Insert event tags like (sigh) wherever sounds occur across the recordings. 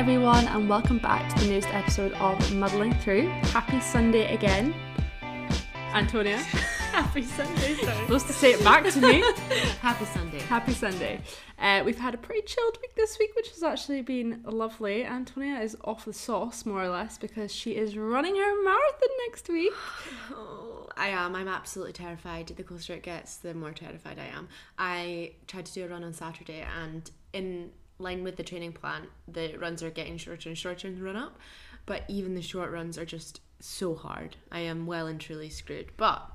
everyone, and welcome back to the newest episode of Muddling Through. Happy Sunday again. Antonia, (laughs) Happy Sunday, sorry. supposed to say it back to me. (laughs) Happy Sunday. Happy Sunday. Uh, we've had a pretty chilled week this week, which has actually been lovely. Antonia is off the sauce, more or less, because she is running her marathon next week. (sighs) Oh, I am. I'm absolutely terrified. The closer it gets, the more terrified I am. I tried to do a run on Saturday, and in line with the training plan, the runs are getting shorter and shorter in the run up. But even the short runs are just so hard. I am well and truly screwed. But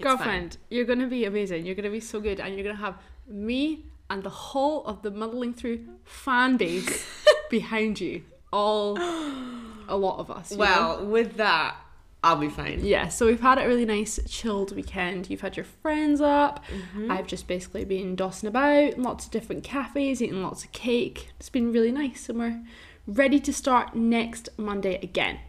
Girlfriend, you're going to be amazing. You're going to be so good, and you're going to have me and the whole of the Muddling Through fan base (laughs) behind you. All, a lot of us. fine. know? Well, with that, I'll be fine. Yeah, so we've had a really nice chilled weekend. You've had your friends up. Mm-hmm. I've just basically been dossing about, lots of different cafes, eating lots of cake. It's been really nice, and we're ready to start next Monday again.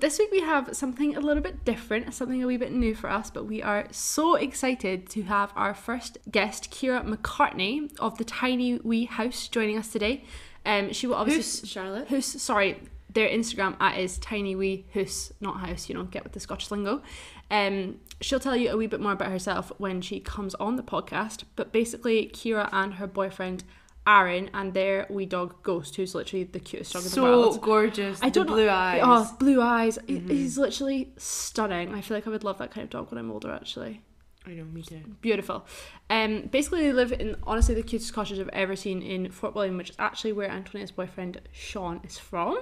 This week we have something a little bit different, something a wee bit new for us, but we are so excited to have our first guest, Kira McCartney of the Tiny Wee House, joining us today. Um, she will obviously Who's Charlotte? Hoose, sorry, their Instagram at is tiny wee hoose, not house, you know, get with the Scottish lingo. Um, she'll tell you a wee bit more about herself when she comes on the podcast. But basically, Kira and her boyfriend Aaron and their wee dog Ghost, who's literally the cutest dog in the world. So gorgeous. I don't the know- eyes. Oh, blue eyes. He- He's literally stunning. I feel like I would love that kind of dog when I'm older, actually I know, me too. beautiful. Um, basically, they live in honestly the cutest cottage I've ever seen in Fort William, which is actually where Antonia's boyfriend Sean is from.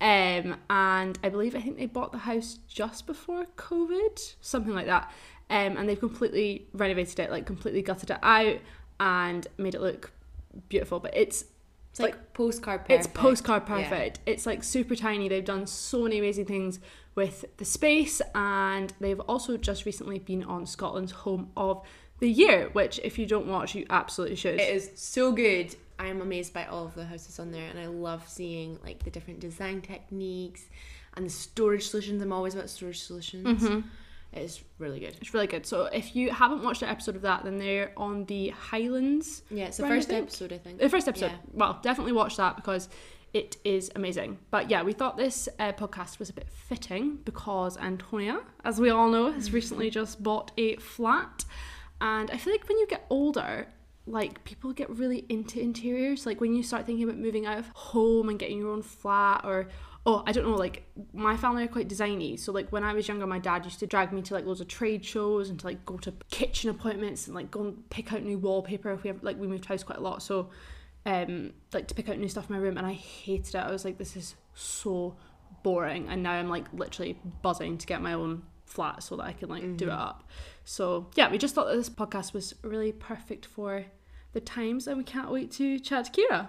Um, and I believe I think they bought the house just before COVID, something like that. Um, and they've completely renovated it, like completely gutted it out and made it look beautiful. But it's It's like, postcard perfect. it's postcard Yeah. perfect. It's like super tiny. They've done so many amazing things with the space, and they've also just recently been on Scotland's Home of the Year, which if you don't watch, you absolutely should. It is so good. I am amazed by all of the houses on there, and I love seeing like the different design techniques and the storage solutions. I'm always about storage solutions. Mm-hmm. It is really good. It's really good. So if you haven't watched an episode of that, then they're on the Highlands. Yeah, it's the I first episode, I think. The first episode. Yeah. Well, definitely watch that because it is amazing. But yeah, we thought this uh, podcast was a bit fitting because Antonia, as we all know, has recently just bought a flat. And I feel like when you get older, like people get really into interiors. Like when you start thinking about moving out of home and getting your own flat or oh, I don't know, like my family are quite designy. So like when I was younger, my dad used to drag me to like loads of trade shows and to like go to kitchen appointments and like go and pick out new wallpaper if we have like we moved house quite a lot. So um like to pick out new stuff in my room and I hated it. I was like, this is so boring and now I'm like literally buzzing to get my own flat so that I can like do it up. So yeah, we just thought that this podcast was really perfect for the times and we can't wait to chat to Kira.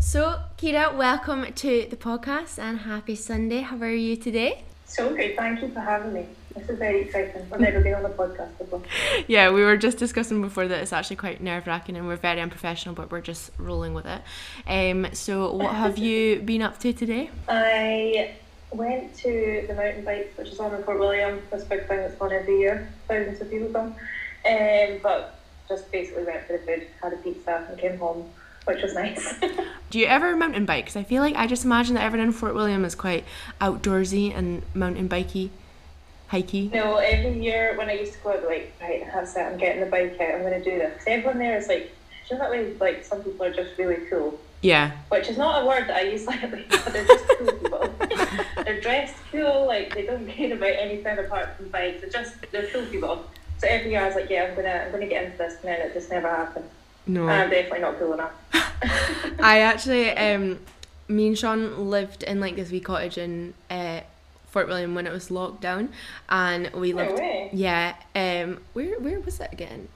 So, Kira, welcome to the podcast and happy Sunday. How are you today? So good, thank you for having me. This is very exciting. I've never been on a podcast before. Yeah, we were just discussing before that it's actually quite nerve wracking and we're very unprofessional, but we're just rolling with it. Um, so, what (laughs) have you been up to today? I went to the mountain bikes, which is on in Fort William, this big thing that's on every year. Thousands of people come. Um, but just basically went for the food, had a pizza and came home, which was nice. (laughs) Do you ever mountain bike? Because I feel like I just imagine that everyone in Fort William is quite outdoorsy and mountain bikey, hikey. no, every year when I used to go out, like, right, that's it, I'm getting the bike out, I'm going to do this. Because everyone there is like, know that way, like, some people are just really cool. Yeah. which is not a word that I use (laughs) lightly, but they're just cool people. (laughs) they're dressed cool, like they don't care about anything apart from bikes. They're just they're cool people. So every year I was like, yeah, I'm gonna I'm gonna get into this, and then it just never happened. No. And I'm definitely not cool enough. (laughs) I actually, um, me and Sean lived in like this wee cottage in uh, Fort William when it was locked down, and we No lived. way. Yeah. Um. Where Where was it again?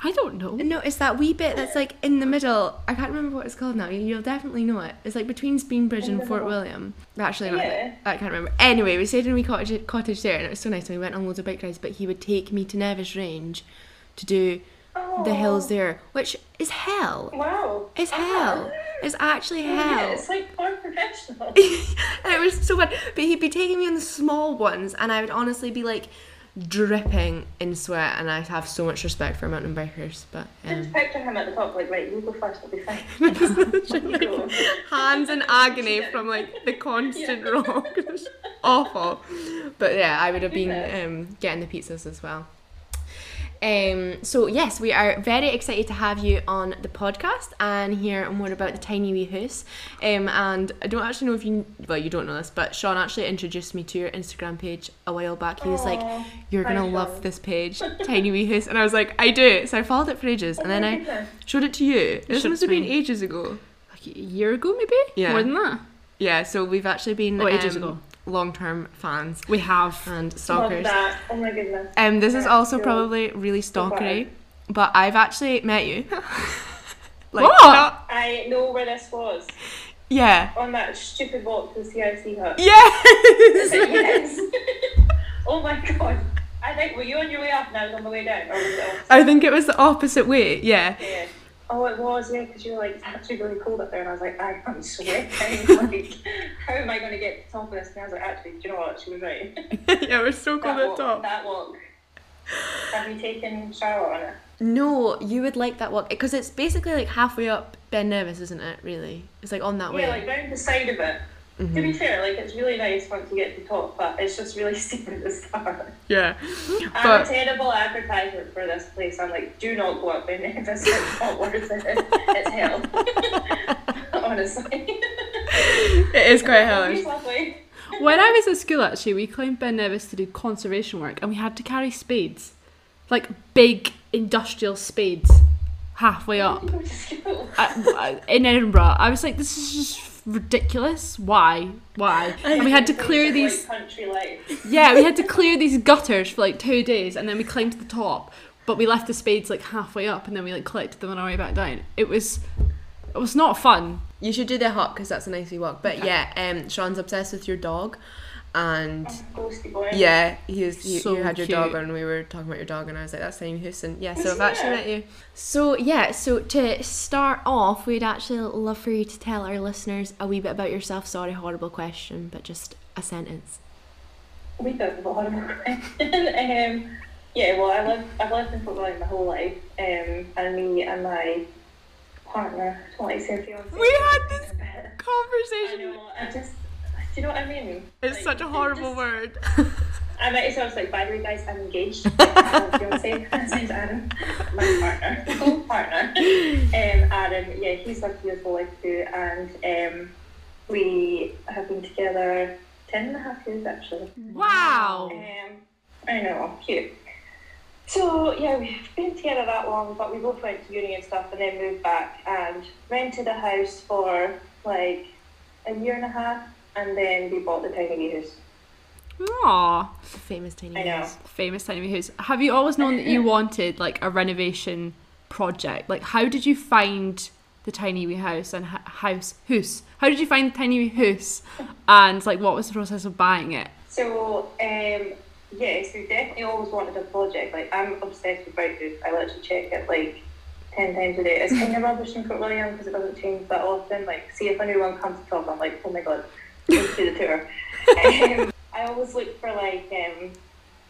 I don't know. No, it's that wee bit that's like in the middle. I can't remember what it's called now. You'll definitely know it. It's like between Spean Bridge In and Fort. William. Actually, not Yeah. I can't remember. Anyway, we stayed in a wee cottage, cottage there, and it was so nice. And we went on loads of bike rides. But he would take me to Nevis Range to do the hills Oh, there, which is hell. Wow. It's Ah. hell. It's actually Oh, yeah, hell. it's like more professional. (laughs) it was so fun. But he'd be taking me on the small ones, and I would honestly be like dripping in sweat, and I have so much respect for mountain bikers. But Just um, picture him at the top, like, right, you go first, I'll be fine. (laughs) Go. hands in agony from like the (laughs) constant rock. It was awful. But yeah, I would have been um, getting the pizzas as well. Um, so yes, we are very excited to have you on the podcast and hear more about the tiny wee house. Um, and I don't actually know if you well you don't know this, but Sean actually introduced me to your Instagram page a while back. He was like, "You're gonna thanks, love this page, (laughs) tiny wee house," and I was like, "I do." So I followed it for ages, and then I (laughs) showed it to you. This must have been ages ago. Like a year ago, maybe? Yeah. More than that. Yeah, so we've actually been Oh, ages um, ago. Long-term fans We have. and Love stalkers. that. Oh my goodness. Um, this is also cool. probably really So stalkery, but I've actually met you. (laughs) like, What? not- I know where this was. yeah. On that stupid walk to the CIC hut. Yes. yes. (laughs) oh my god. I think, were you on your way up and I was on the way down? Or was it? I think it was the opposite way. Yeah. Yeah. Oh, it was, yeah, because you were like, it's actually really cold up there. And I was like, I, I'm sweating. (laughs) like, how am I going to get to the top of this? And I was like, actually, do you know what? She was right. (laughs) yeah, we're so cold at the top. that walk. Have you taken Charlotte on it? No, you would like that walk because it's basically like halfway up Ben Nevis, isn't it? Really, it's like on that way. Yeah, like round the side of it. To Mhm. be fair, like it's really nice once you get to the top, but it's just really steep at the start. Yeah. I'm a terrible advertisement for this place. I'm like, do not go up there. This is not worth it. It's hell. (laughs) Honestly. It is quite (laughs) hellish. Lovely. When I was at school, actually, we climbed Ben Nevis to do conservation work, and we had to carry spades, like big industrial spades, halfway up. (laughs) I- I- in Edinburgh. I was like, this is just ridiculous. Why? Why? (laughs) And we had to clear these. country life. Yeah, we had to clear these gutters for like two days, and then we climbed to the top. But we left the spades like halfway up, and then we like collected them on our way back down. It was, it was not fun. You should do the hop because that's a nice wee walk. But yeah, um, Sean's obsessed with your dog, and Ghosty boy. yeah, he was. You, So you had your dog and. We were talking about your dog, and I was like, "That's Tiny Houston." Yeah, so I've Yeah. actually met you. So yeah, so to start off, we'd actually love for you to tell our listeners a wee bit about yourself. Sorry, horrible question, but just a sentence. We don't have a horrible (laughs) question. um, yeah, well, I live, I've lived in Fort William my whole life, um, and me and my partner, I don't like saying fiance. We had this (laughs) I Conversation. know, I just, do you know what I mean? It's Like, such a horrible just- word. (laughs) I met yourself like, by the way, guys, I'm engaged. (laughs) I a fiance. (laughs) His name's Adam, my partner, co-partner. Um, Adam, yeah, he's here his whole life too, and um, we have been together ten and a half years actually. Wow. Um, I know, cute. So yeah, we've been together that long, but we both went to uni and stuff, and then moved back and rented a house for like a year and a half, and then we bought the tiny wee house. Aww. Famous tiny I know. house. famous tiny house. Have you always known that you (laughs) wanted like a renovation project? Like, how did you find the tiny wee house and house house? How did you find the tiny wee house? And like, what was the process of buying it? So um, yes, we definitely always wanted a project. Like I'm obsessed with Brightfoot. I literally check it like ten times a day. It's kind of rubbish in Fort William because it doesn't change that often. Like, see if a new one comes to top, I'm like, oh my god, let's the tour. (laughs) um, I always look for like um,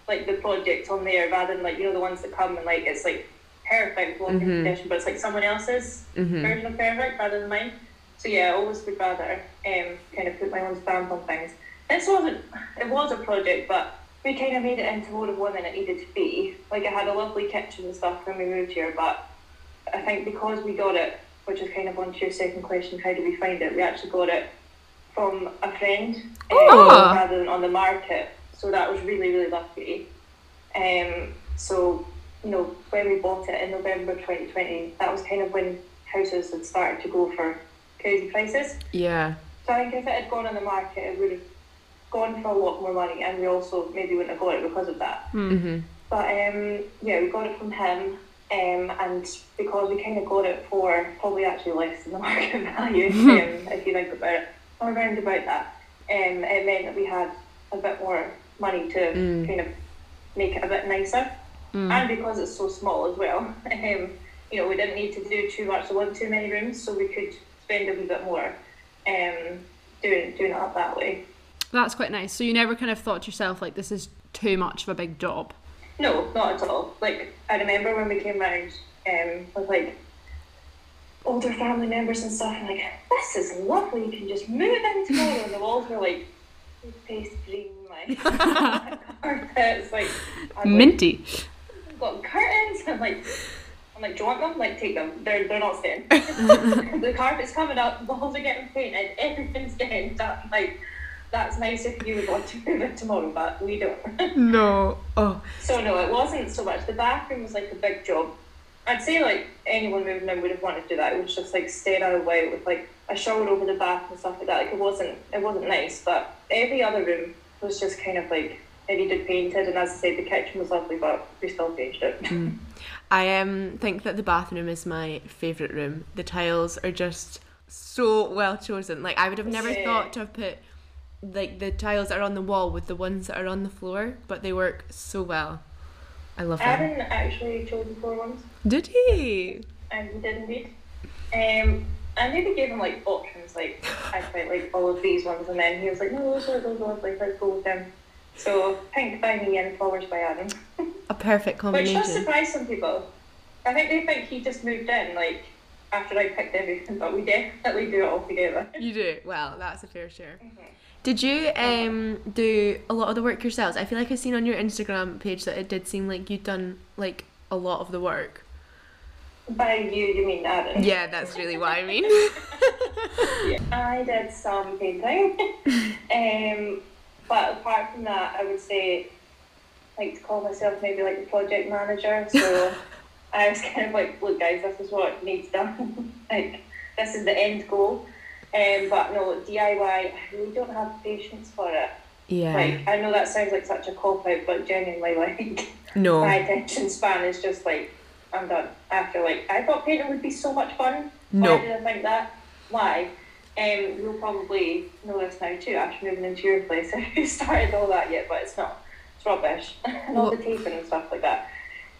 like the projects on there rather than like you know the ones that come and like it's like perfect walking Mhm. condition, but it's like someone else's Mhm. version of perfect rather than mine. So yeah, I always would rather um, kind of put my own stamp on things. This wasn't, it was a project, but we kind of made it into more of one than it needed to be. Like I had a lovely kitchen and stuff when we moved here, but I think because we got it, which is kind of on to your second question, how did we find it? We actually got it from a friend um, Oh. rather than on the market. So that was really, really lucky. Um, so, you know, when we bought it in November 2020, that was kind of when houses had started to go for crazy prices. Yeah. So I think if it had gone on the market, it would have gone for a lot more money, and we also maybe wouldn't have got it because of that. Mhm. But um, yeah, we got it from him, um, and because we kind of got it for probably actually less than the (laughs) market value, um, if you think about it, or around about that, um, it meant that we had a bit more money to Mm. kind of make it a bit nicer, Mm. and because it's so small as well, (laughs) um, you know, we didn't need to do too much. There wasn't too many rooms, so we could spend a wee bit more, um, doing doing it up that way. That's quite nice. So you never kind of thought to yourself like, this is too much of a big job. No, not at all. Like I remember when we came round um, with like older family members and stuff, and like this is lovely. You can just move in tomorrow, and the walls were like green, like (laughs) carpets, like I'm like, Minty. got curtains. I'm like, I'm like, do you want them? Like, take them. They're they're not staying. (laughs) the carpet's coming up. The walls are getting painted. Everything's getting done. Like, that's nice if you would want to move in tomorrow, but we don't. No. Oh. so no, it wasn't so much. The bathroom was like a big job. I'd say like anyone moving in would have wanted to do that. It was just like stayed out of the way with like a shower over the bath and stuff like that. Like it wasn't it wasn't nice, but every other room was just kind of like it needed painted. And as I said, the kitchen was lovely, but we still changed it. I um think that the bathroom is my favourite room. The tiles are just so well chosen. Like I would have never Yeah. thought to have put like the tiles that are on the wall with the ones that are on the floor, but they work so well. I love them. Aaron actually chose the floor ones, Did he? and he did indeed. Um, I maybe gave him like options, like I quite like all of these ones, and then he was like, no, those are those are Like Let's go with them. So pink by me and flowers by Aaron. A perfect combination. (laughs) Which does surprise some people. I think they think he just moved in, like, after I picked everything, but we definitely do it all together. You do. Well, that's a fair share. (laughs) Mhm. Did you um do a lot of the work yourselves? I feel like I've seen on your Instagram page that it did seem like you'd done like a lot of the work. By you, you mean Aaron? Yeah, that's really what I mean. (laughs) Yeah. I did some painting. (laughs) um, but apart from that, I would say, like, to call myself maybe like a project manager. So (laughs) I was kind of like, look, guys, this is what needs done. like, this is the end goal. Um, but no, DIY, I really don't have patience for it. yeah. Like, I know that sounds like such a cop out, but genuinely, like, No. my attention span is just like, I'm done. After, like, I thought painting would be so much fun. No. Why did I think that? Why? Um, you'll probably know this now too, after moving into your place. (laughs) You started all that yet, but it's not. It's rubbish. and (laughs) all the taping and stuff like that.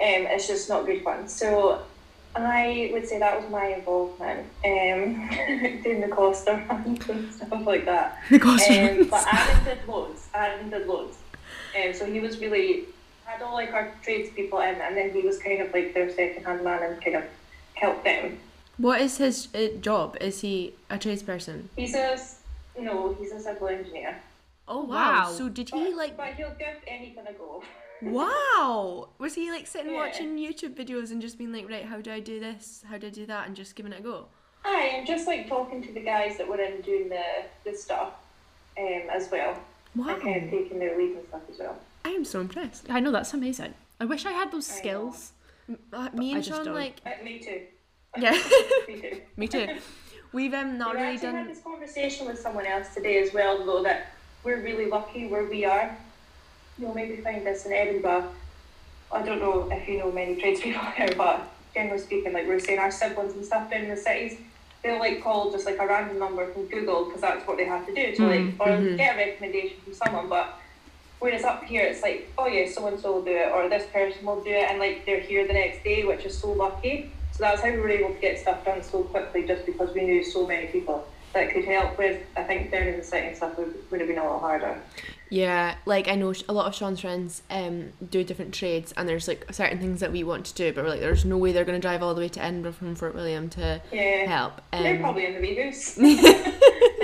Um, it's just not good fun. So I would say that was my involvement. Um, (laughs) doing the coaster runs and stuff like that. (laughs) The costume. Um, but Aaron did loads. Aaron did loads. Um, so he was really had all like our tradespeople in, and then he was kind of like their second hand man and kind of helped them. What is his uh, job? Is he a tradesperson? He's a s- no, he's a civil engineer. Oh wow. So did he But, like? but he'll give anything a go. Wow. Was he like sitting Yeah. watching YouTube videos and just being like, right, how do I do this? How do I do that? And just giving it a go? Aye, and just like talking to the guys that were in doing the the stuff, um, as well, Wow. and kind of taking their lead and stuff as well. I am so impressed. I know that's amazing. I wish I had those I skills. Uh, me and Sean don't. like Uh, me too. (laughs) yeah. (laughs) Me too. (laughs) me too. We've um not we really actually had done. this conversation with someone else today as well, though, that we're really lucky where we are. You'll maybe find this in Edinburgh. I don't know if you know many tradespeople (laughs) here, but generally speaking, like we we're saying, our siblings and stuff down in the cities, they'll like call just like a random number from Google because that's what they have to do to like, or mhm. get a recommendation from someone. But whereas up here, it's like, oh yeah, so and so will do it, or this person will do it, and like they're here the next day, which is so lucky. So that's how we were able to get stuff done so quickly, just because we knew so many people that could help. With I think down in the city and stuff would, would have been a lot harder. Yeah, like I know a lot of Sean's friends um do different trades, and there's like certain things that we want to do, but we're like, there's no way they're gonna drive all the way to Edinburgh from Fort William to Yeah, help. they're Um, probably in the wee. (laughs)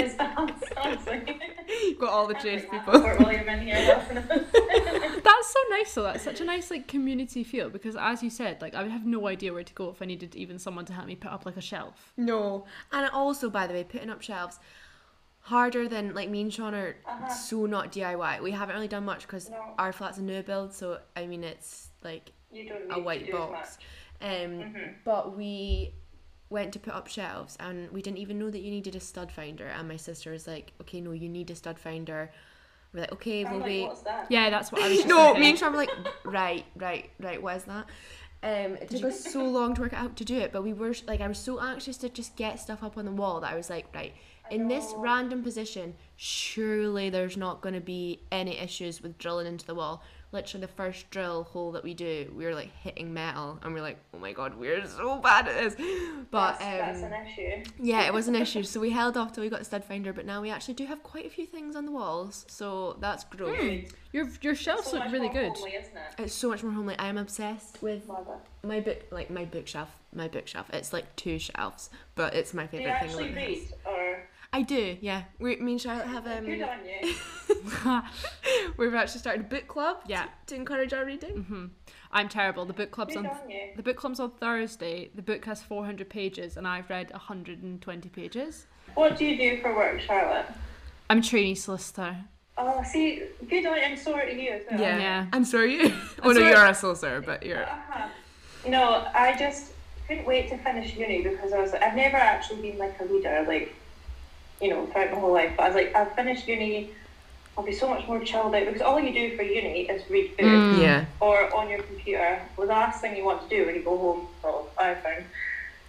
(laughs) Got all the That's like half tradespeople. Fort William in here. (laughs) That's so nice though. That's such a nice like community feel because as you said, like I would have no idea where to go if I needed even someone to help me put up like a shelf. No, and also by the way, putting up shelves harder than like me and Sean are Uh-huh. so not DIY. We haven't really done much because No. our flat's a new build, so I mean it's like You don't need a white box. Um, Mhm. but we went to put up shelves and we didn't even know that you needed a stud finder. And my sister was like, "Okay, no, you need a stud finder." We're like, "Okay, I'm we'll like, wait." what's that? Yeah, that's what I was. (laughs) No, thinking. me and Sean were like, "Right, right, right. What is that?" Um, it took us so (laughs) long to work out to do it, but we were like, I was so anxious to just get stuff up on the wall that I was like, right, I in this random position, surely there's not going to be any issues with drilling into the wall. literally the first drill hole that we do, we are like hitting metal, and we're like, oh my god, we're so bad at this. But that's, that's um, an issue. yeah, it was an (laughs) issue. So we held off till we got a stud finder, but now we actually do have quite a few things on the walls, so that's great. Your your shelves So look really good. homely, it? It's so much more homely. I am obsessed with it. my book, like my bookshelf. My bookshelf. It's like two shelves, but it's my Do you favorite thing. actually about the read, or I do, yeah. We, me and Charlotte have um. good on you? (laughs) We've actually started a book club. Yeah. To, to encourage our reading. hmm I'm terrible. The book club's Good on on you. the book club's on Thursday. The book has 400 pages, and I've read 120 pages. What do you do for work, Charlotte? I'm a trainee solicitor. Oh, see, good on you, and so are you as well. Yeah. Yeah. And so are you. oh no, you're a solicitor, but you're. Uh-huh. No, I just couldn't wait to finish uni because I was I've never actually been like a reader, like you know, throughout my whole life. But I was like, I've finished uni, I'll be so much more chilled out because all you do for uni is read books Mm. Yeah. or on your computer. Well, The last thing you want to do when you go home, well, I found,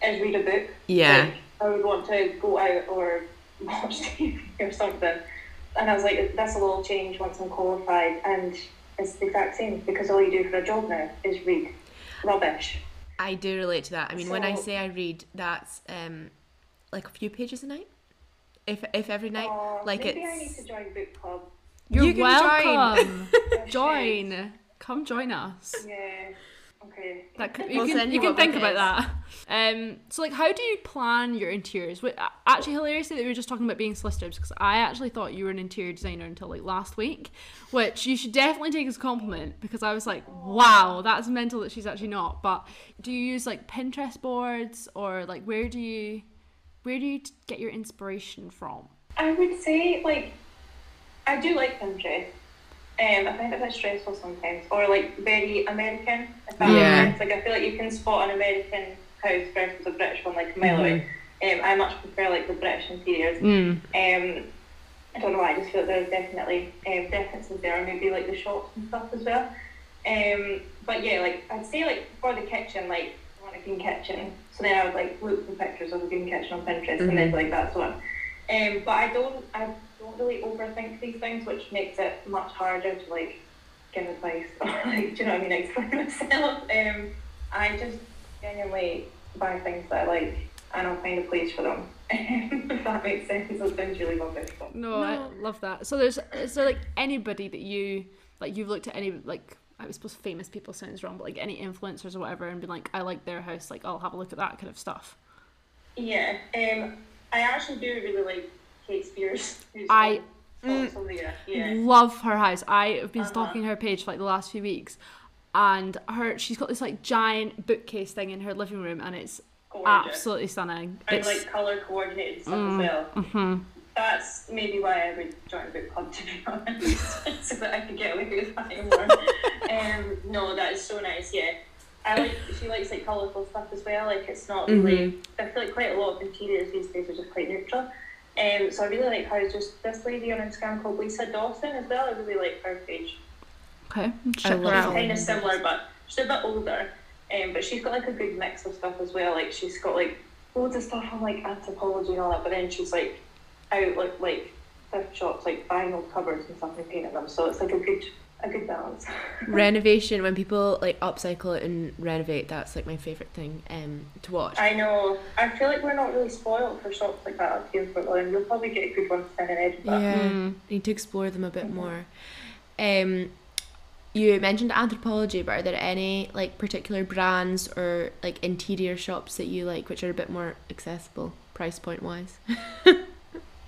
is read a book. Yeah. Like, I would want to go out or (laughs) watch TV or something. And I was like, this will all change once I'm qualified. And it's the exact same because all you do for a job now is read. Rubbish. I do relate to that. I mean, when I say I read, that's um, like a few pages a night. If if every night, Aw, like maybe it's. I need to join book club. You're You can join. welcome. (laughs) I join. Come join us. Yeah. Okay. That could, We'll you can, you you can think about it that. Um, so like, how do you plan your interiors? Wait, actually, hilariously, that we were just talking about being solicitors because I actually thought you were an interior designer until like last week, which you should definitely take as a compliment because I was like, wow, that's mental that she's actually not. But do you use like Pinterest boards or like where do you, where do you t- get your inspiration from? I would say like I do like Pinterest. Um, I find it a bit stressful sometimes, or like very American. If that Yeah. makes. Like I feel like you can spot an American house versus a British one, like a mile away. Um, I much prefer like the British interiors. Mm. Um, I don't know why. I just feel like there's definitely um, differences there, or maybe like the shops and stuff as well. Um, but yeah, like I'd say like for the kitchen, like I want a green kitchen. So then I would like look for pictures of a green kitchen on Pinterest, and then like that's one. Um, but I don't, I don't really overthink these things, which makes it much harder to like give advice or (laughs) like, do you know what I mean, explain (laughs) myself. Um, I just genuinely buy things that I like, and I'll find a place for them. (laughs) if that makes sense, it sounds really rubbish. But No, I love that. So there's is there like anybody that you like you've looked at any like I suppose famous people sounds wrong, but like any influencers or whatever and be like, I like their house, like I'll have a look at that kind of stuff. Yeah, um, I actually do really like Kate Spears. I-. Yeah. Love her house. I have been Uh-huh. stalking her page for like the last few weeks. And her she's got this like giant bookcase thing in her living room and it's Gorgeous. absolutely stunning. And It's like colour coordinated stuff Mm. as well. mhm. That's maybe why I would join a book club to be (laughs) honest, so that I could get away with buying more. um, no, that is so nice. Yeah, I like. She likes like colourful stuff as well. Like it's not really. I feel like quite a lot of interiors these days are just quite neutral. Um, so I really like how just this lady on Instagram called Lisa Dawson as well. I really like her page. Okay. Check her out. kind of similar, but she's a bit older. Um, but she's got like a good mix of stuff as well. Like she's got like loads of stuff on like Anthropologie and all that, but then she's like out like like thrift shops, like vinyl covers and stuff and painting them. So it's like a good a good balance. (laughs) Renovation when people like upcycle it and renovate, that's like my favorite thing um to watch. I know. I feel like we're not really spoiled for shops like that up here in London. You'll probably get a good ones in Edinburgh. Yeah, Mm. need to explore them a bit Mhm. more. Um, you mentioned Anthropologie, but are there any like particular brands or like interior shops that you like, which are a bit more accessible price point wise? (laughs)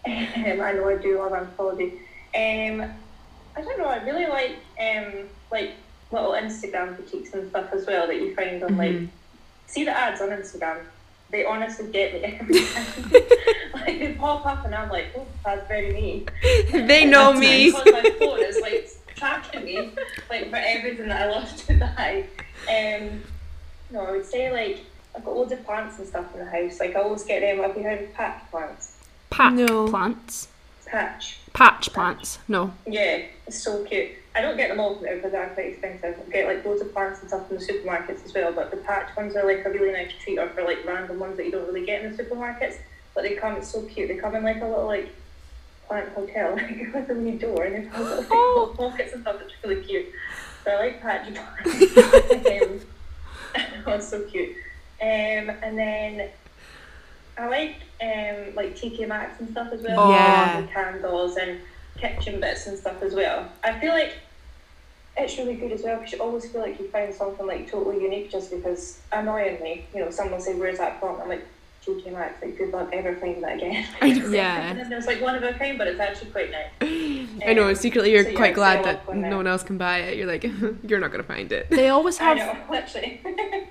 Um, I know I do love Anthropologie. Um, I don't know. I really like um like little Instagram boutiques and stuff as well that you find on like Mhm. see the ads on Instagram. They honestly get me every (laughs) time. (laughs) like they pop up and I'm like, oh, that's very me. (laughs) they know me. nice, 'cause my phone is like tracking me, like for everything that I love to buy. Um, no, I would say like I've got loads of plants and stuff in the house. Like I always get them. You heard of patch plants? Patch No. plants. Patch. Patch plants. No. Yeah, it's so cute. I don't get them all from there because they're quite expensive. I get like loads of plants and stuff from the supermarkets as well, but the patch ones are like a really nice treat or for like random ones that you don't really get in the supermarkets. But they come, it's so cute. They come in like a little like plant hotel, (laughs) like with a wee door and they've got little, like, Oh. little pockets and stuff. It's really cute. So I like Patchy Pie. (laughs) (laughs) um, that's so cute. Um, and then I like um, like TK Maxx and stuff as well. Oh. Yeah. And candles and kitchen bits and stuff as well. I feel like it's really good as well because you always feel like you find something like totally unique just because annoyingly, you know, someone will say, Where's that from? I'm like, TK Maxx, like good luck ever finding that again. (laughs) (laughs) Yeah. and then there's like one of a kind, but it's actually quite nice. (laughs) I know. Um, Secretly, you're so quite so glad that no one else can buy it. You're like, you're not gonna find it. They always I have know, literally.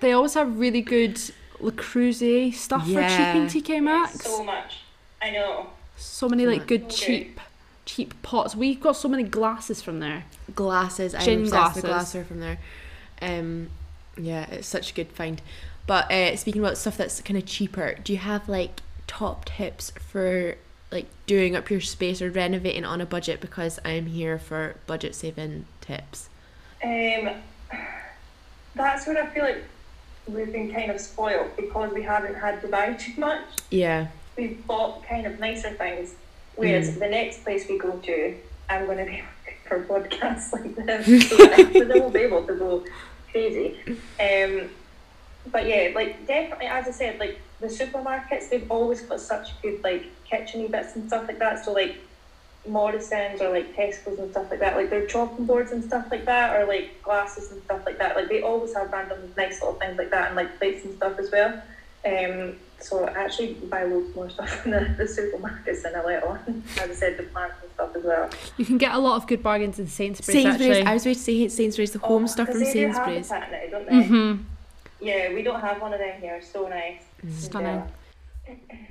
they always have really good Le Creuset stuff Yeah. for cheap in TK Maxx. so much. I know. So many like good Okay. cheap cheap pots. We've got so many glasses from there. Glasses. I'm Gin obsessed with glasses. from there. Um, yeah, it's such a good find. But uh, speaking about stuff that's kind of cheaper, do you have like top tips for like doing up your space or renovating on a budget? Because I'm here for budget saving tips. Um, (sighs) that's what I feel like we've been kind of spoiled because we haven't had to buy too much. Yeah. We've bought kind of nicer things. Whereas Mm. the next place we go to, I'm going to be (laughs) for podcasts like this. so they won't be able to go crazy. Um, but yeah, like definitely, as I said, like the supermarkets, they've always got such good like kitcheny bits and stuff like that. So like Morrison's or like Tesco's and stuff like that, like their chopping boards and stuff like that, or like glasses and stuff like that. Like they always have random nice little things like that, and like plates and stuff as well. Um, so I actually buy loads more stuff (laughs) in the, the supermarkets than I let on. As I said, the plants and stuff as well. You can get a lot of good bargains in Sainsbury's, Sainsbury's. actually. I was going to say Sainsbury's, the home Oh, stuff 'cause from they do have the Sainsbury's. plant now, don't they? mm-hmm. Yeah, we don't have one of them here. So nice. Stunning.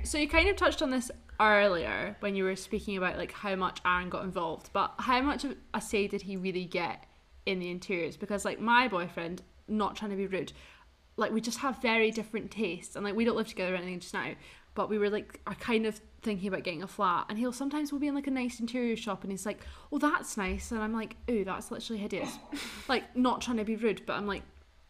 So you kind of touched on this earlier when you were speaking about like how much Aaron got involved, but how much of a say did he really get in the interiors? Because like my boyfriend, not trying to be rude, like we just have very different tastes, and like we don't live together or anything just now, but we were like are kind of thinking about getting a flat, and he'll sometimes will be in like a nice interior shop, and he's like, oh that's nice, and I'm like, ooh that's literally hideous, (laughs) like not trying to be rude, but I'm like,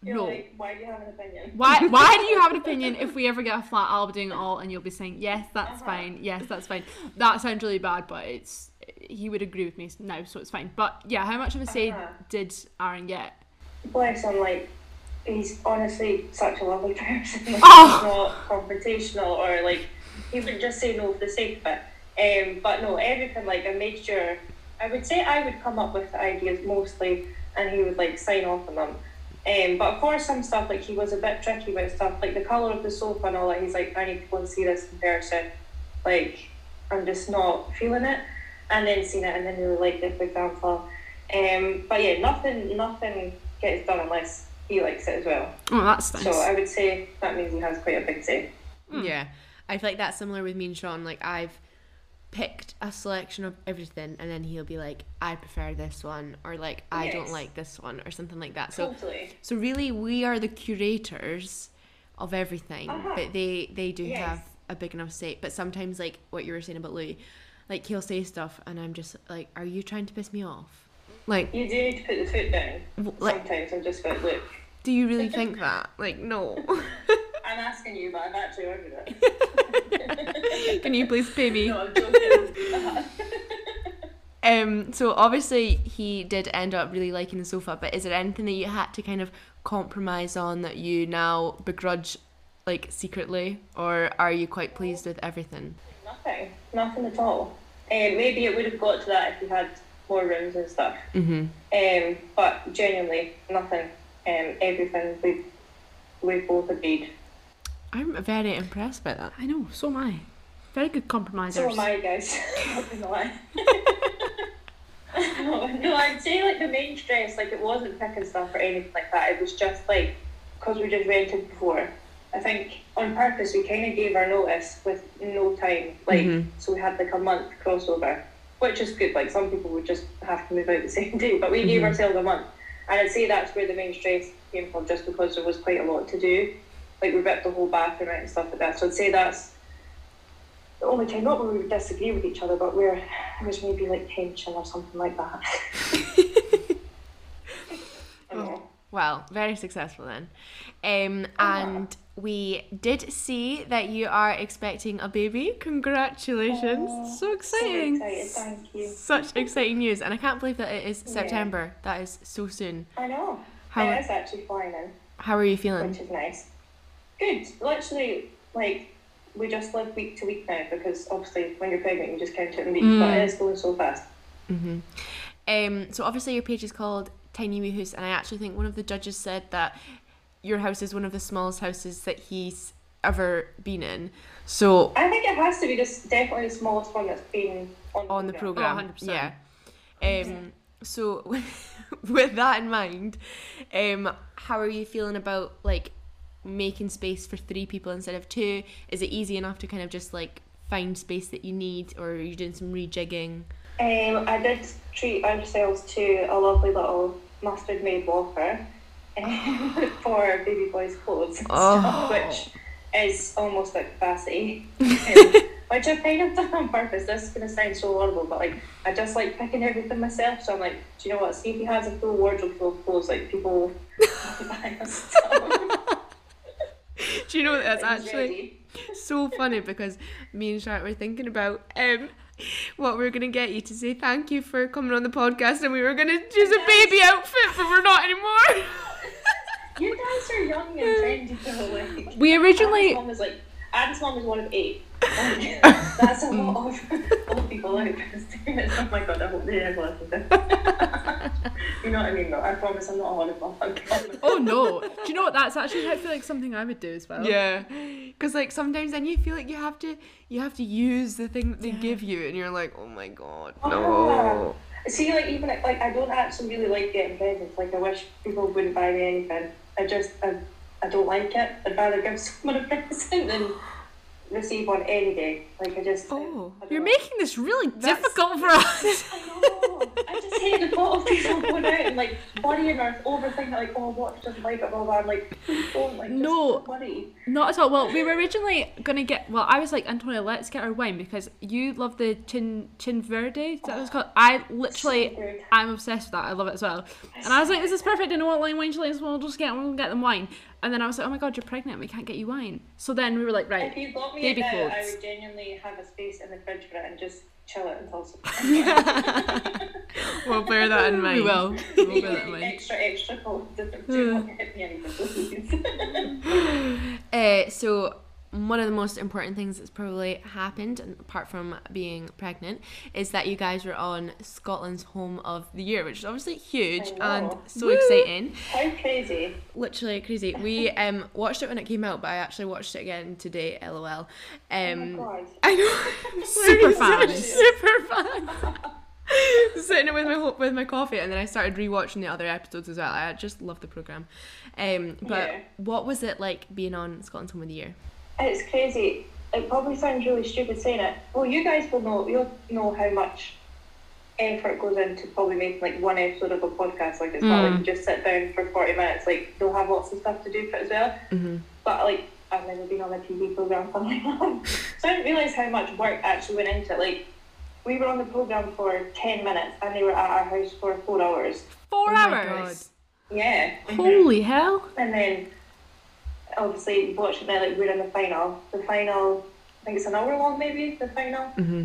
You're no. like, why do you have an opinion? Why why do you have an (laughs) opinion if we ever get a flat I'll be doing it all and you'll be saying yes that's Uh-huh. fine yes that's fine that sounds really bad but it's he would agree with me now so it's fine but yeah how much of a say Uh-huh. did Aaron get Bless him, like, he's honestly such a lovely (laughs) person. Like, Oh. He's not confrontational or, like, he would just say no for the sake of it. Um, but no, everything, like, I made sure, I would say I would come up with the ideas mostly and he would, like, sign off on them. Um, but course, some stuff, like, he was a bit tricky with stuff, like the colour of the sofa and all that. He's like, I need to go and see this in person. Like, I'm just not feeling it. And then seen it and then really liked it, for example. Um, but yeah, nothing, nothing gets done unless he likes it as well. oh that's nice So I would say that means he has quite a big say. Yeah, I feel like that's similar with me and Sean. Like I've picked a selection of everything, and then he'll be like, "I prefer this one," or like, "I don't like this one," or something like that. So, Totally. so really, we are the curators of everything, Uh-huh. but they they do Yes. have a big enough say. But sometimes, like what you were saying about Louis, like he'll say stuff, and I'm just like, "Are you trying to piss me off?" Like, You do need to put the foot down. like, Sometimes I'm just like, look, do you really (laughs) think that? Like, no. (laughs) I'm asking you, but I've actually ordered it. (laughs) Can you please pay me? no. Um, so obviously he did end up really liking the sofa, but is there anything that you had to kind of compromise on that you now begrudge like secretly, or are you quite pleased with everything? nothing. Nothing at all. Um, maybe it would have got to that if we had more rooms and stuff. Mm-hmm. Um, but genuinely, nothing. Um, everything we we both agreed. I'm very impressed by that. I know so am I very good compromisers So am I, guys. (laughs) Not (laughs) (laughs) no, I'd say like the main stress, like it wasn't picking stuff or anything like that. It was just like because we just rented before. I think on purpose we kind of gave our notice with no time, like Mhm. so we had like a month crossover, which is good. Like some people would just have to move out the same day, but we gave Mhm. ourselves a month, and I'd say that's where the main stress came from, just because there was quite a lot to do. Like we ripped the whole bathroom out and stuff like that. So I'd say that's the only time, not where we would disagree with each other, but where there was maybe like tension or something like that. (laughs) I. Well, very successful then. Um, and we did see that you are expecting a baby. Congratulations! Oh, so exciting. So excited, thank you. Such exciting news, and I can't believe that it is September. That is so soon. I know. How- it is actually flying in, How are you feeling? which is nice. Good. Literally, like, we just live week to week now because obviously when you're pregnant you just count it in weeks, but Mm. it is going so fast. hmm Um, so obviously your page is called Tiny Wee House, and I actually think one of the judges said that your house is one of the smallest houses that he's ever been in. So I think it has to be just definitely the smallest one that's been on, on the programme. program, 100%. yeah. Um, so (laughs) with that in mind, um, how are you feeling about like making space for three people instead of two? Is it easy enough to kind of just like find space that you need, or are you doing some rejigging? Um, I did treat ourselves to a lovely little mustard made walker um, (laughs) for baby boy's clothes, Oh. stuff, which is almost like capacity. (laughs) Um, which I've kind of done on purpose. This is going to sound so horrible, but like I just like picking everything myself. So I'm like, do you know what? See if he has a full wardrobe full of clothes, like people will (laughs) buy us stuff. (laughs) Do you know that's actually? (laughs) so funny because me and Shat were thinking about um what we are gonna get you to say thank you for coming on the podcast and we were gonna choose a baby outfit but we're not anymore. (laughs) You guys are young and trendy, though. Like, We originally Adam's mom was like, Adam's mom is one of eight. Like, that's a lot of old people out there. Oh my god, I hope they never listen this. (laughs) You know what I mean, though? I promise I'm not a horrible fucker. (laughs) (laughs) Oh no. Do you know what that's actually I feel like something I would do as well. Yeah, because like sometimes then you feel like you have to you have to use the thing that they give you and you're like oh my god ah. no. See, like, even like, I don't actually really like getting presents. Like, I wish people wouldn't buy me anything. I just, I, I don't like it. I'd rather give someone a present than receive one any day. Like, I just. Oh, I You're know. making this really That's- difficult for (laughs) us. I know. I just (laughs) hate the thought of people going out and like worrying or overthinking like, oh, what doesn't like it, blah blah. I'm like, please don't like. No. worry. Not at all. Well, we were originally gonna get. Well, I was like, Antonia, let's get our wine because you love the chin chin verde. Is that what it's called? I literally, So. I'm obsessed with that. I love it as well. And I was like, this is perfect. I know what line wine she likes. We'll just get, we'll get them wine. And then I was like, oh my god, you're pregnant. We can't get you wine. So then we were like, If right. you got me Baby it now, I would genuinely have a space in the fridge for it and just chill it until (laughs) September. We'll bear that in mind. We will. We'll bear that in (laughs) mind. extra, extra cold. Do not (sighs) hit me anything, please. (laughs) Uh, so one of the most important things that's probably happened, apart from being pregnant, is that you guys were on Scotland's Home of the Year, which is obviously huge and so exciting. How crazy. Literally crazy. We (laughs) um watched it when it came out, but I actually watched it again today. LOL. Um, Oh my god. I know. (laughs) (laughs) Super fan. fan. Super fan. Sitting with my with my coffee, and then I started rewatching the other episodes as well. I just love the program. Um, but Yeah. what was it like being on Scotland's Home of the Year? It's crazy. It probably sounds really stupid saying it. Well, you guys will know. You'll know how much effort goes into probably making like one episode of a podcast. Like it's not like you just sit down for forty minutes. Like they'll have lots of stuff to do for it as well. Mm-hmm. But like I've never been on a TV program for (laughs) like that, so I didn't realize how much work actually went into it. Like we were on the program for ten minutes and they were at our house for four hours. Four Oh hours. Yeah. Holy hell. And then obviously watching it like we're in the final. The final I think it's an hour long maybe, the final. Mm-hmm.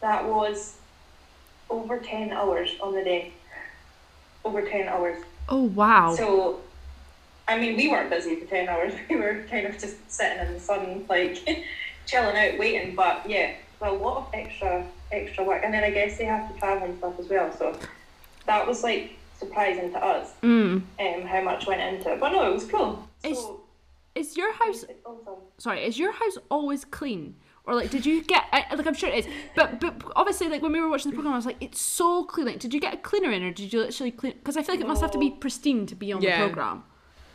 That was over ten hours on the day. Over ten hours. Oh wow. So I mean we weren't busy for ten hours. (laughs) We were kind of just sitting in the sun like (laughs) chilling out waiting. But yeah, a lot of extra extra work. And then I guess they have to travel and stuff as well. So that was like surprising to us, Mm. um, how much went into it. But no, it was cool. So Is your house awesome. sorry, is your house always clean? Or like, did you get? I, like, I'm sure it is, but but obviously, like when we were watching the program, I was like, it's so clean. Like, did you get a cleaner in, or did you literally clean? Because I feel like it must have to be pristine to be on Yeah. the program.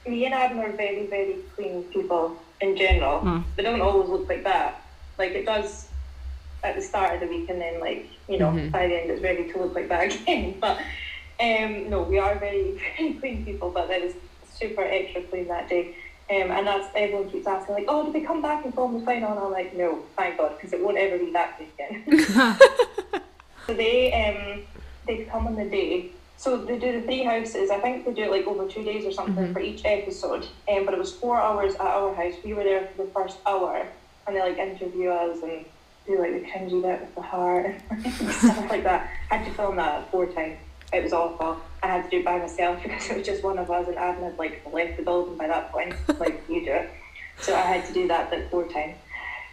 me and Adam are very, very clean people in general. Hmm. They don't always look like that. Like it does at the start of the week, and then like you know Mhm. by the end it's ready to look like that (laughs) again. But um, no, we are very, (laughs) very clean people. But that is super extra clean that day. Um, and that's everyone keeps asking like, oh, did they come back and film the final? And I'm like, no, thank God, because it won't ever be that clean again. (laughs) so they um they come on the day. so they do the three houses. I think they do it like over two days or something for each episode. Um, but it was four hours at our house. We were there for the first hour, and they like interview us and do like the cringy bit with the heart (laughs) and stuff like that. I had to film that four times. It was awful. I had to do it by myself (laughs) because it was just one of us, and Adam had like left the building by that point. (laughs) Like you do it, so I had to do that like four times.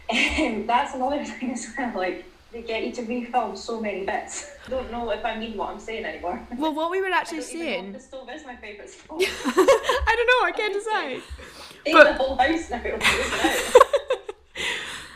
And that's another (laughs) thing as well. Like they get you to refilm so many bits. I don't know if I mean what I'm saying anymore. Well, what we were actually don't even know saying. the stove is my favourite stove. I don't know. I can't decide. But- the whole house now.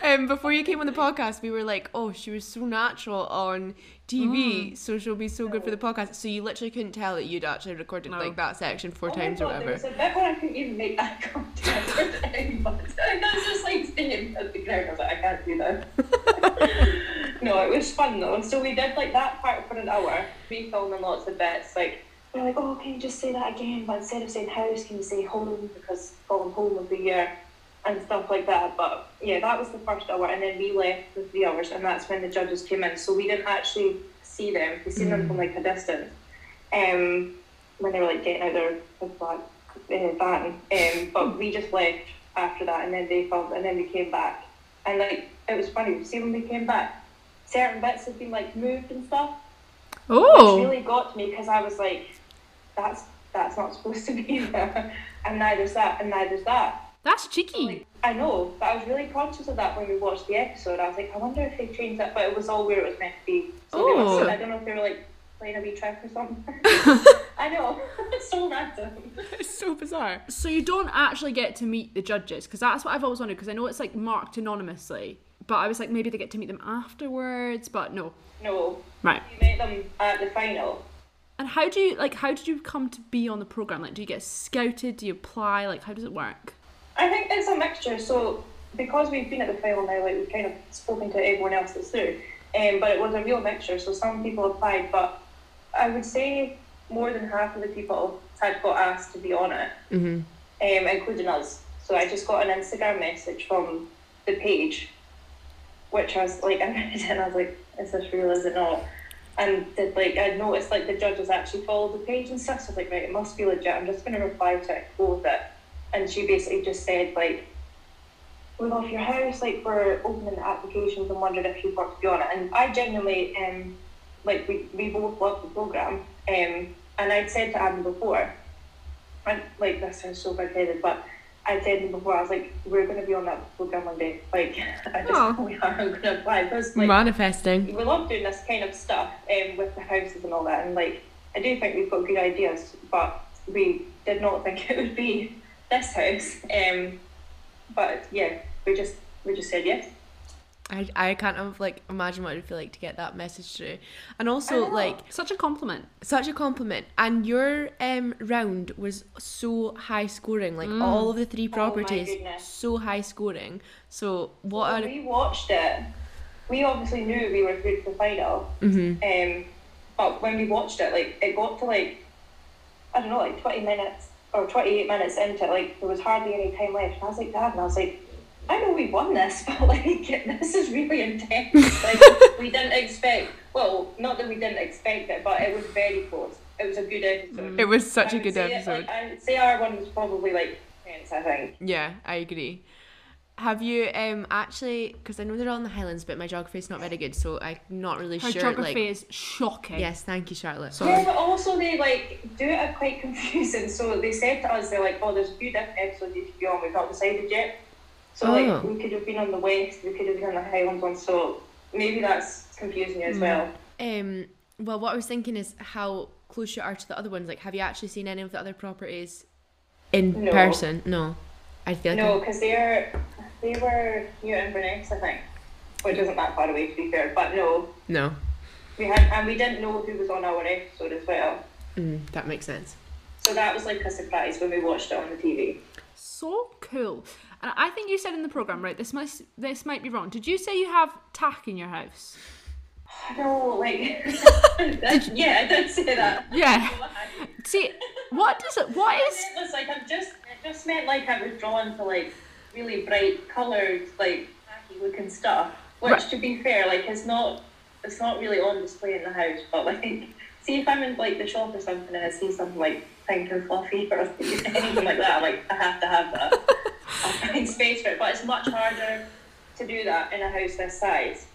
Look. Um, before you came on the podcast, we were like, "Oh, she was so natural on TV, Mm. so she'll be so good for the podcast." So you literally couldn't tell that you'd actually recorded No. like that section four Oh my times or God, There whatever. was a bit where I couldn't even make eye contact with (laughs) anybody. (laughs) I was just like standing at the ground. I was like, I can't do that. (laughs) no, it was fun though. And so we did like that part for an hour, refilming lots of bits. Like we we're like, oh, can you just say that again? But instead of saying house, can you say home because going home of the year and stuff like that. But yeah, that was the first hour, and then we left for three hours, and that's when the judges came in. So we didn't actually see them. We seen them from like a distance. Um, when they were like getting out their their black uh, van. Um, but we just left after that, and then they filmed, and then we came back, and like it was funny. See when we came back, certain bits had been like moved and stuff, which Oh, really got to me because I was like, that's that's not supposed to be (laughs) there, and neither's that, and neither's that. That's cheeky. Like, I know, but I was really conscious of that when we watched the episode. I was like, I wonder if they changed that, but it was all where it was meant to be. So Oh. I don't know if they were like playing a wee trick or something. (laughs) I know, (laughs) it's so random. It's so bizarre. So you don't actually get to meet the judges because that's what I've always wondered because I know it's like marked anonymously, but I was like maybe they get to meet them afterwards, but no. No, Right. You met them at the final. And how do you like how did you come to be on the program? Like do you get scouted? Do you apply? Like how does it work? I think it's a mixture. So because we've been at the final now, like we've kind of spoken to everyone else that's through, um, but it was a real mixture. So some people applied, but I would say more than half of the people had got asked to be on it, Mm-hmm. um, including us. So I just got an Instagram message from the page, which I was like, (laughs) I read it and I was like, is this real? Is it not? And did like I noticed like the judges actually followed the page and stuff. So I was like, right, it must be legit. I'm just gonna reply to it, go with it. And she basically just said like, we love your house. Like we're opening the applications and wondered if you'd want to be on it. And I genuinely um like we we both love the program. Um, and I'd said to Adam before, and like this sounds so big headed, but I'd said to him before, I was like, we're going to be on that program one day. Like, (laughs) I just Aw. we are going to apply. Because like, Manifesting. we love doing this kind of stuff um, with the houses and all that. And like, I do think we've got good ideas, but we did not (laughs) think it would be this house. Um, but yeah, we just we just said yes. I, I can't um, like imagine what it would feel like to get that message through, and also like Such a compliment. such a compliment. And your um round was so high scoring, like all of the three properties, goodness. so high scoring. So what when are we watched it, we obviously knew we were through to the final. mm-hmm. Um, but when we watched it, like it got to like I don't know, like twenty minutes or twenty eight minutes into it, like there was hardly any time left. And I was like, Dad, and I was like, I know we won this, (laughs) but like this is really intense. like we didn't expect. Well, not that we didn't expect it, but it was very close. It was a good episode. It was such I a good say it, episode. like, I would say our one was probably like tense. I think. Yeah, I agree. Have you um actually? Because I know they're all in the Highlands, but my geography is not very good, so I'm not really Her sure. geography like, is shocking. yes, thank you, Charlotte. Yeah, but also they like do it quite (laughs) confusing. So they said to us, they're like, "Oh, there's a few different episodes you could be on. We've not decided yet." So Oh. like we could have been on the west, we could have been on the Highlands one. So maybe that's confusing you as well. Um. Well, what I was thinking is how close you are to the other ones. Like, have you actually seen any of the other properties in No. person? No. I feel like No, because they're they were New Inverness, I think, which isn't that far away to be fair. But no, no. we had and we didn't know who was on our episode as well. Mm, that makes sense. So that was like a surprise when we watched it on the TV. So cool. And I think you said in the program, right? This must this might be wrong. Did you say you have tack in your house? No, like (laughs) (laughs) yeah, I did say that. Yeah. See, what does it? What is? It was like I'm just it just meant like I was drawn to like really bright coloured, like tacky looking stuff. Which Right. to be fair, like it's not it's not really on display in the house, but like (laughs) see if I'm in like the shop or something and I see something like pink and fluffy or (laughs) anything like that, I'm like, I have to have that. (laughs) I'll find space for it. But it's much harder to do that in a house this size.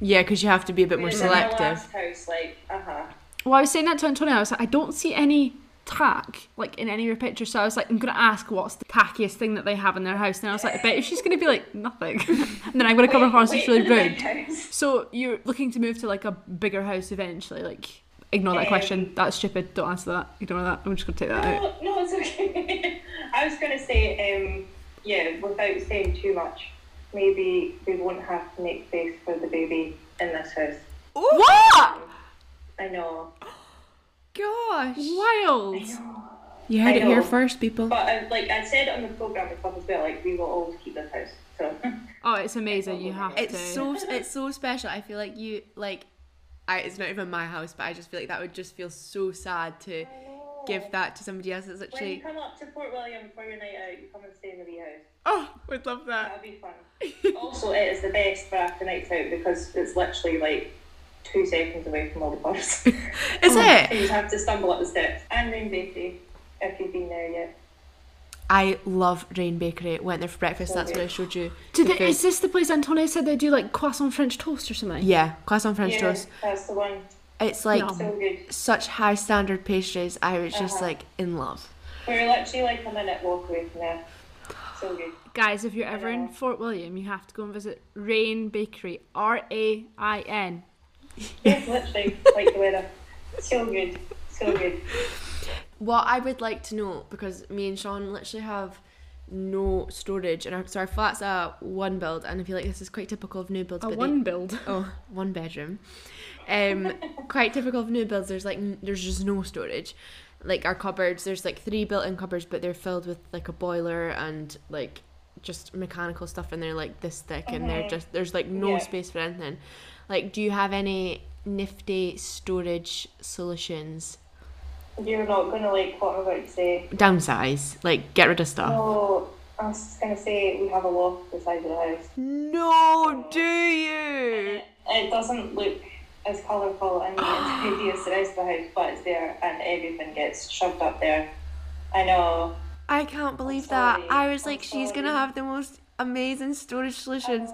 Yeah, because you have to be a bit more Whereas in my selective. house, like, uh huh. Well, I was saying that to Antonia. I was like, I don't see any tack like in any of your pictures. So I was like, I'm gonna ask what's the tackiest thing that they have in their house. And I was like, I bet she's gonna be like nothing. (laughs) and then I'm gonna come across as really rude. So you're looking to move to like a bigger house eventually? Like, ignore that Um, question. That's stupid. Don't answer that. Ignore that. I'm just gonna take that out. No, no, it's okay. (laughs) I was to say, um, yeah, without saying too much, maybe we won't have to make space for the baby in this house. What? I know. Gosh. Wild. You heard I it here first, people. But I, like I said on the program and stuff as well, like we will always keep this house. So (laughs) Oh, it's amazing. You have It's to. so it's so special. I feel like you like I it's not even my house, but I just feel like that would just feel so sad to give that to somebody else. It's when you actually come up to Fort William for your night out, you come and stay in the wee house. Oh, we'd love that. That'll be fun. (laughs) also, it is the best for after nights out because it's literally like two seconds away from all the pubs. (laughs) Is (laughs) it? you just have to stumble up the steps. And Rain Bakery, if you've been there yet. I love Rain Bakery. Went there for breakfast. That's what I showed you. Did the they, is this the place Antonia said they do like croissant French toast or something? Yeah, croissant French yeah, toast. that's the one. It's like So good. such high standard pastries. I was just Uh-huh. like in love. We're literally like a minute walk away from there. So good. Guys, if you're ever in. Fort William, you have to go and visit Rain Bakery. R A I N. Yeah, literally like the weather. So good. So good. What I would like to know because me and Sean literally have no storage, and our, so our flat's a one build, and I feel like this is quite typical of new builds. A but they- one build. (laughs) oh, one bedroom. Um, quite typical of new builds. There's like n- there's just no storage. Like our cupboards, there's like three built-in cupboards, but they're filled with like a boiler and like just mechanical stuff in there like this thick, and they're Mhm. just there's like no Yeah. space for anything. Like, do you have any nifty storage solutions? You're not gonna like what I'm about to say. Downsize, like get rid of stuff. Oh, I was just gonna say we have a loft beside the house. No, do you? It doesn't look as colourful and tidy (gasps) as the rest of the house, but it's there and everything gets shoved up there. I know. I can't believe that. I was I'm like, she's gonna have the most amazing storage solutions.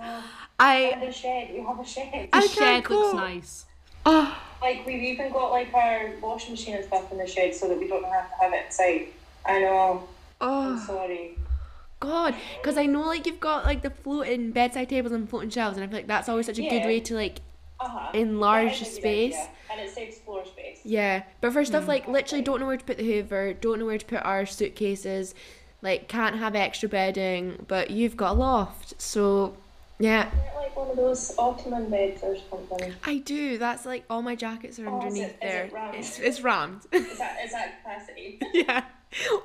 I, the shed, we have a shed. I The can't shed looks nice. oh, Like we've even got like our washing machine and stuff in the shed so that we don't have to have it inside. I know. I'm oh, sorry. God, because I know like you've got like the floating bedside tables and floating shelves, and I feel like that's always such a good way to like Uh-huh. enlarge That the is a good space. idea, And it saves floor space. Yeah, but for stuff mm. like literally don't know where to put the Hoover, don't know where to put our suitcases, like can't have extra bedding, but you've got a loft, so yeah. Like one of those Ottoman beds or something? I do. That's like all my jackets are Oh, is underneath it- is there. it rammed? It's it's rammed. Is that is that capacity? (laughs) yeah,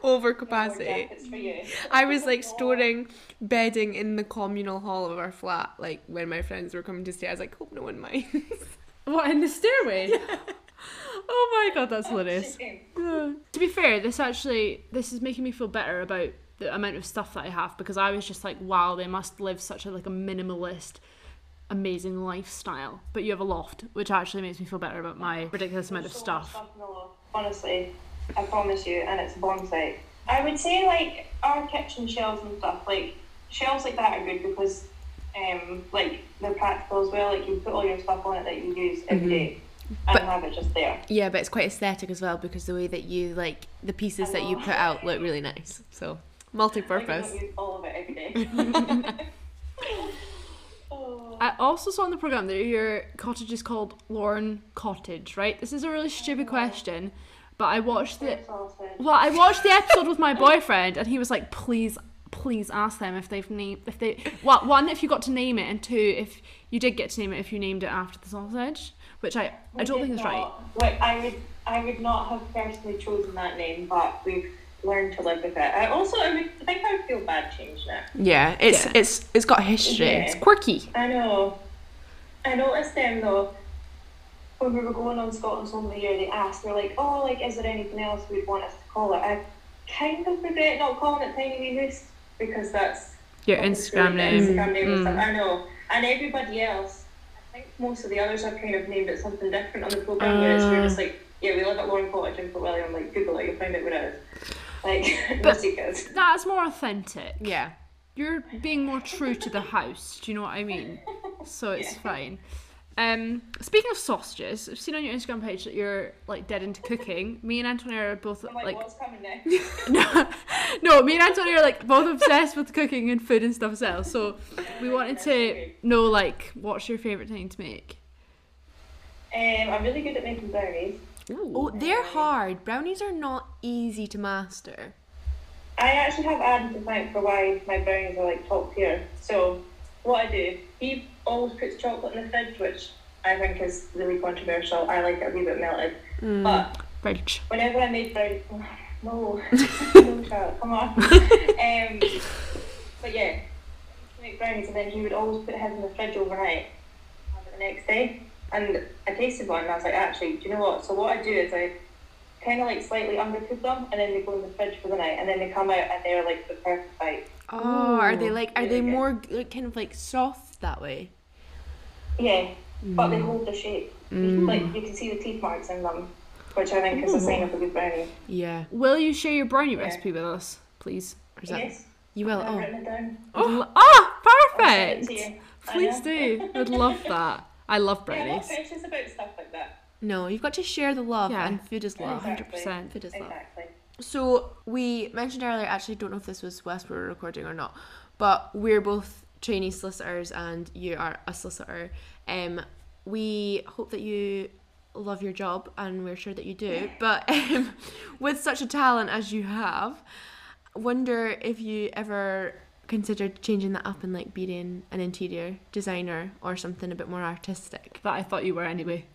over More capacity. jackets for you. I was like Oh. storing bedding in the communal hall of our flat, like when my friends were coming to stay. I was like, hope no one minds. (laughs) What in the stairway? (laughs) oh my god, that's oh, hilarious. Shame. To be fair, this actually this is making me feel better about the amount of stuff that I have because I was just like, wow, they must live such a like a minimalist, amazing lifestyle. But you have a loft, which actually makes me feel better about my ridiculous amount of so much stuff. loft. Honestly, I promise you, and it's a bomb site. I would say like our kitchen shelves and stuff, like shelves like that are good because um like they're practical as well. Like you put all your stuff on it that you use every day and But- have it just there. yeah, but it's quite aesthetic as well because the way that you like the pieces that you put out look really nice. So I multi-purpose. don't use all of it every day. I also saw on the program that your cottage is called Lorne Cottage, right? This is a really stupid question, but I watched the Well, I watched the episode with my boyfriend, and he was like, "Please, please ask them if they've named if they well, one if you got to name it, and two if you did get to name it if you named it after the sausage, which I I don't think did is right. not- Like I would, I would not have personally chosen that name, but we've learned to live with it. I also, I, would, I think I would feel bad changing it. Yeah, it's Yeah. it's it's got history. Yeah. It's quirky. I know. I noticed them though. When we were going on Scotland's Home of the Year, they asked, they're like, "Oh, like, is there anything else we'd want us to call it?" I kind of regret not calling it Tiny Wee Hoose because that's Your Instagram name. Instagram name Mm. stuff. I know, and everybody else. I think most of the others have kind of named it something different on the program where it's we're just like yeah, we live at Lorne Cottage in Fort William. Like Google it, you'll find out where it is. Like, no (laughs) But- secrets. That's more authentic. Yeah. You're being more true to the house. Do you know what I mean? So it's fine. Um, speaking of sausages, I've seen on your Instagram page that you're like dead into cooking. Me and Antonia are both I'm like, like what's coming next? (laughs) no, no, me and Antonia are like both obsessed with cooking and food and stuff as well. So we wanted to know like what's your favorite thing to make. Um, I'm really good at making brownies. Oh, they're hard. Brownies are not easy to master. I actually have Adam to thank for why my brownies are like top tier. So what I do, he always puts chocolate in the fridge, which I think is really controversial. I like it a wee bit melted. But Fridge. whenever I made brownies, (sighs) no, (laughs) no (laughs) child, come on. (laughs) um, but yeah, I used to make brownies, and then he would always put his in the fridge overnight, have it the next day. And I tasted one, and I was like, actually, do you know what? So what I do is I kind of like slightly undercook them, and then they go in the fridge for the night, and then they come out and they're like the perfect bite. Oh, are they like? Are they good. more like kind of like soft that way? Yeah, but they hold the shape. Like you can see the teeth marks in them, which I think is a sign of a good brownie. Yeah. Will you share your brownie recipe with us, please? Is that- Yes, You will. I've Oh. written it down. Oh, ah, I'll it perfect. to you. Please do. I'd love that. (laughs) I love Yeah, I'm not precious about stuff like that. No, you've got to share the love, Yeah. and food is love. Exactly. 100%. Food is love. Exactly. So we mentioned earlier. Actually, don't know if this was whilst we were recording or not, but we're both trainee solicitors, and you are a solicitor. Um, we hope that you love your job, and we're sure that you do. But (laughs) um, with such a talent as you have, wonder if you ever considered changing that up and like being an interior designer or something a bit more artistic. That I thought you were anyway.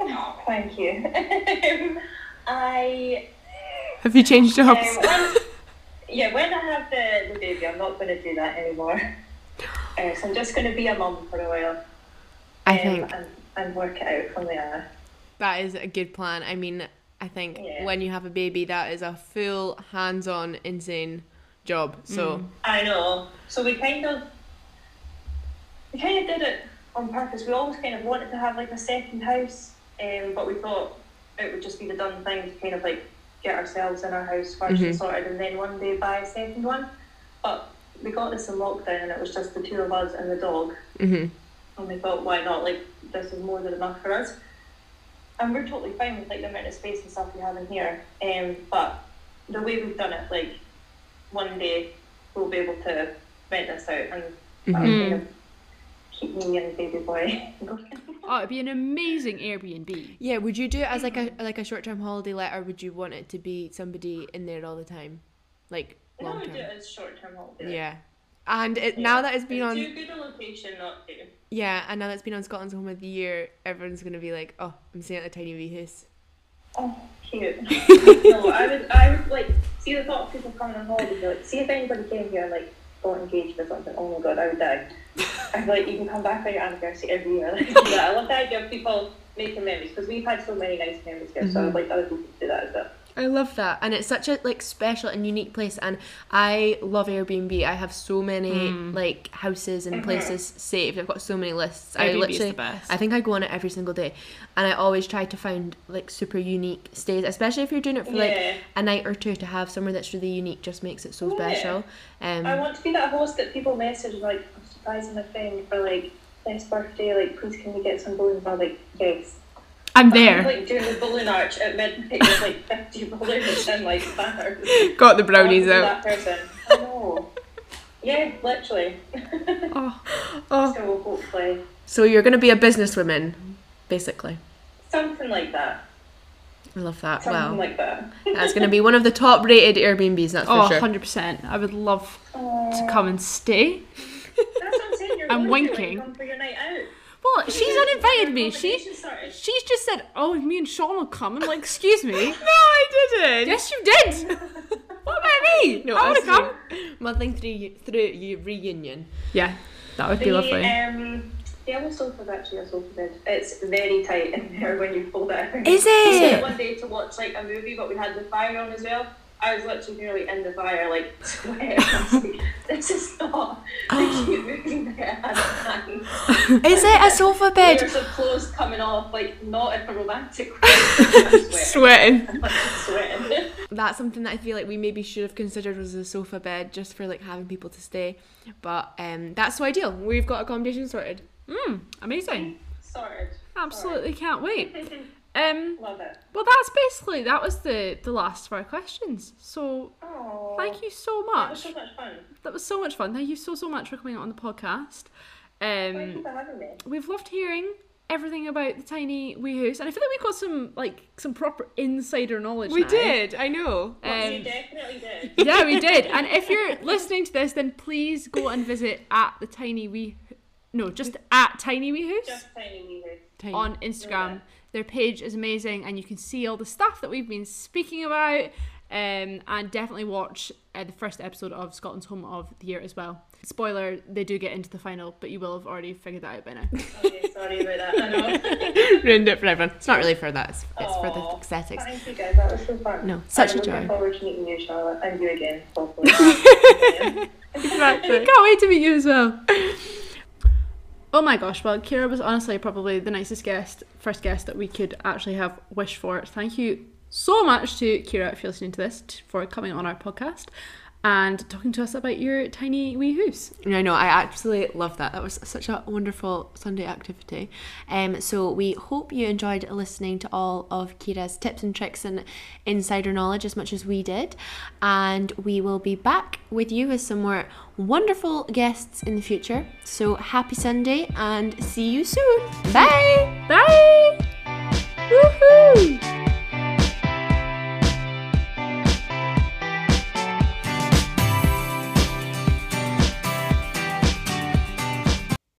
Oh, thank you. Um, (laughs) I Have you changed jobs? um, when, yeah, when I have the, the baby, I'm not going to do that anymore. (gasps) Uh, so I'm just going to be a mum for a while. I um, think and, and work it out from there. That is a good plan. I mean, I think Yeah. when you have a baby, that is a full hands-on, insane job. So I know. So we kind of we kind of did it on purpose. We always kind of wanted to have like a second house, um, but we thought it would just be the done thing to kind of like get ourselves in our house 1st and sorted, and then one day buy a second one. But we got this in lockdown, and it was just the two of us and the dog. Mhm. And we thought, why not? Like this is more than enough for us. And we're totally fine with like the amount of space and stuff we have in here. Um, but the way we've done it, like one day we'll be able to rent this out and that'll kind of keep me and baby boy (laughs) going. Oh, it'd be an amazing Airbnb. yeah, would you do it as like a mm-hmm. like a short-term holiday let, or would you want it to be somebody in there all the time, like No, long we do term? it as short term holiday. Yeah. And it, now that it's been It's on, too good a location not to. yeah, and now that it's been on Scotland's Home of the Year, everyone's gonna be like, oh, I'm staying at a tiny wee house. Oh, cute. (laughs) no, I would, I would like see the thought of people coming on holiday. Like, see if anybody came here and like got engaged or something. Oh my god, I would die. (laughs) I'd be like, you can come back on your anniversary every year. (laughs) Like, I love the idea of people making memories because we've had so many nice memories here. So mm-hmm. I would like other people to do that as well. I love that, and it's such a like special and unique place. And I love Airbnb. I have so many like houses and places saved. I've got so many lists. I Airbnb is literally, the best. I think I go on it every single day, and I always try to find like super unique stays, especially if you're doing it for Yeah. like a night or two. To have somewhere that's really unique just makes it so Yeah. special. Um, I want to be that host that people message like, I'm surprising a friend for like next birthday. Like, please can we get some balloons? I'm like, yes. I'm I'm there. like doing the balloon arch at midnight with like 50 balloons and like banners. got the brownies want to be out. That person. I know. Yeah, literally. Oh, (laughs) Oh, So hopefully so you're gonna be a businesswoman, basically. something like that. I love that. Something Wow, like that. that's gonna (laughs) be one of the top rated Airbnbs. That's for oh, sure. 100%. I would love Aw, to come and stay. That's what I'm saying. You're (laughs) I'm going to, like, winking. come for your night out. Well, she's uninvited me. She, she's just said, oh, me and Sean will come. I'm like, excuse me. (laughs) No, I didn't. yes, you did. (laughs) what about me? No, I want to come. Muddling through through your reunion. Yeah, that would be The, lovely. um, the other sofa is actually a sofa bed. It's very tight in there when you fold it. Is We it? stayed one day to watch like a movie, but we had the fire on as well. I was literally nearly in the fire, like sweating. I was like, this is not (gasps) the cute movie that I had in mind. Is it a sofa bed? Layers of clothes coming off, like not in a romantic (laughs) way. Sweating. Sweating. (laughs) I'm sweating. That's something that I feel like we maybe should have considered was a sofa bed just for like having people to stay. But um, that's so ideal. We've got accommodation sorted. Mm, amazing. Sorted. Absolutely can't wait. (laughs) Um, Love it. well, that's basically that was the the last of our questions. So Oh, thank you so much. That was so much fun. That was so much fun. Thank you so so much for coming on the podcast. Thank you Um, for having me. we've loved hearing everything about the tiny wee house, and I feel like we got some like some proper insider knowledge. We now. Did. I know. Um, you definitely did. (laughs) yeah, we did. And if you're listening to this, then please go and visit at the tiny wee. No, just at tiny wee house Just tiny wee bit. Tiny. on Instagram. Their page is amazing, and you can see all the stuff that we've been speaking about. Um, and definitely watch uh, the first episode of Scotland's Home of the Year as well. Spoiler: they do get into the final, but you will have already figured that out by now. (laughs) Okay, sorry about that. I know. (laughs) Ruined it for everyone. It's not really for that. It's, it's for the Aw, aesthetics. Thank you guys. That was so fun. No, such I'm a joy. looking forward to meeting you, Charlotte, and you again, (laughs) hopefully. Exactly. Can't wait to meet you as well. Oh my gosh, well, Kira was honestly probably the nicest guest, first guest that we could actually have wished for. Thank you so much to Kira, if you're listening to this, for coming on our podcast and talking to us about your tiny wee hoose. No, no, I absolutely love that. That was such a wonderful Sunday activity. Um, so we hope you enjoyed listening to all of Kira's tips and tricks and insider knowledge as much as we did. And we will be back with you with some more wonderful guests in the future. So happy Sunday and see you soon. Bye. Bye!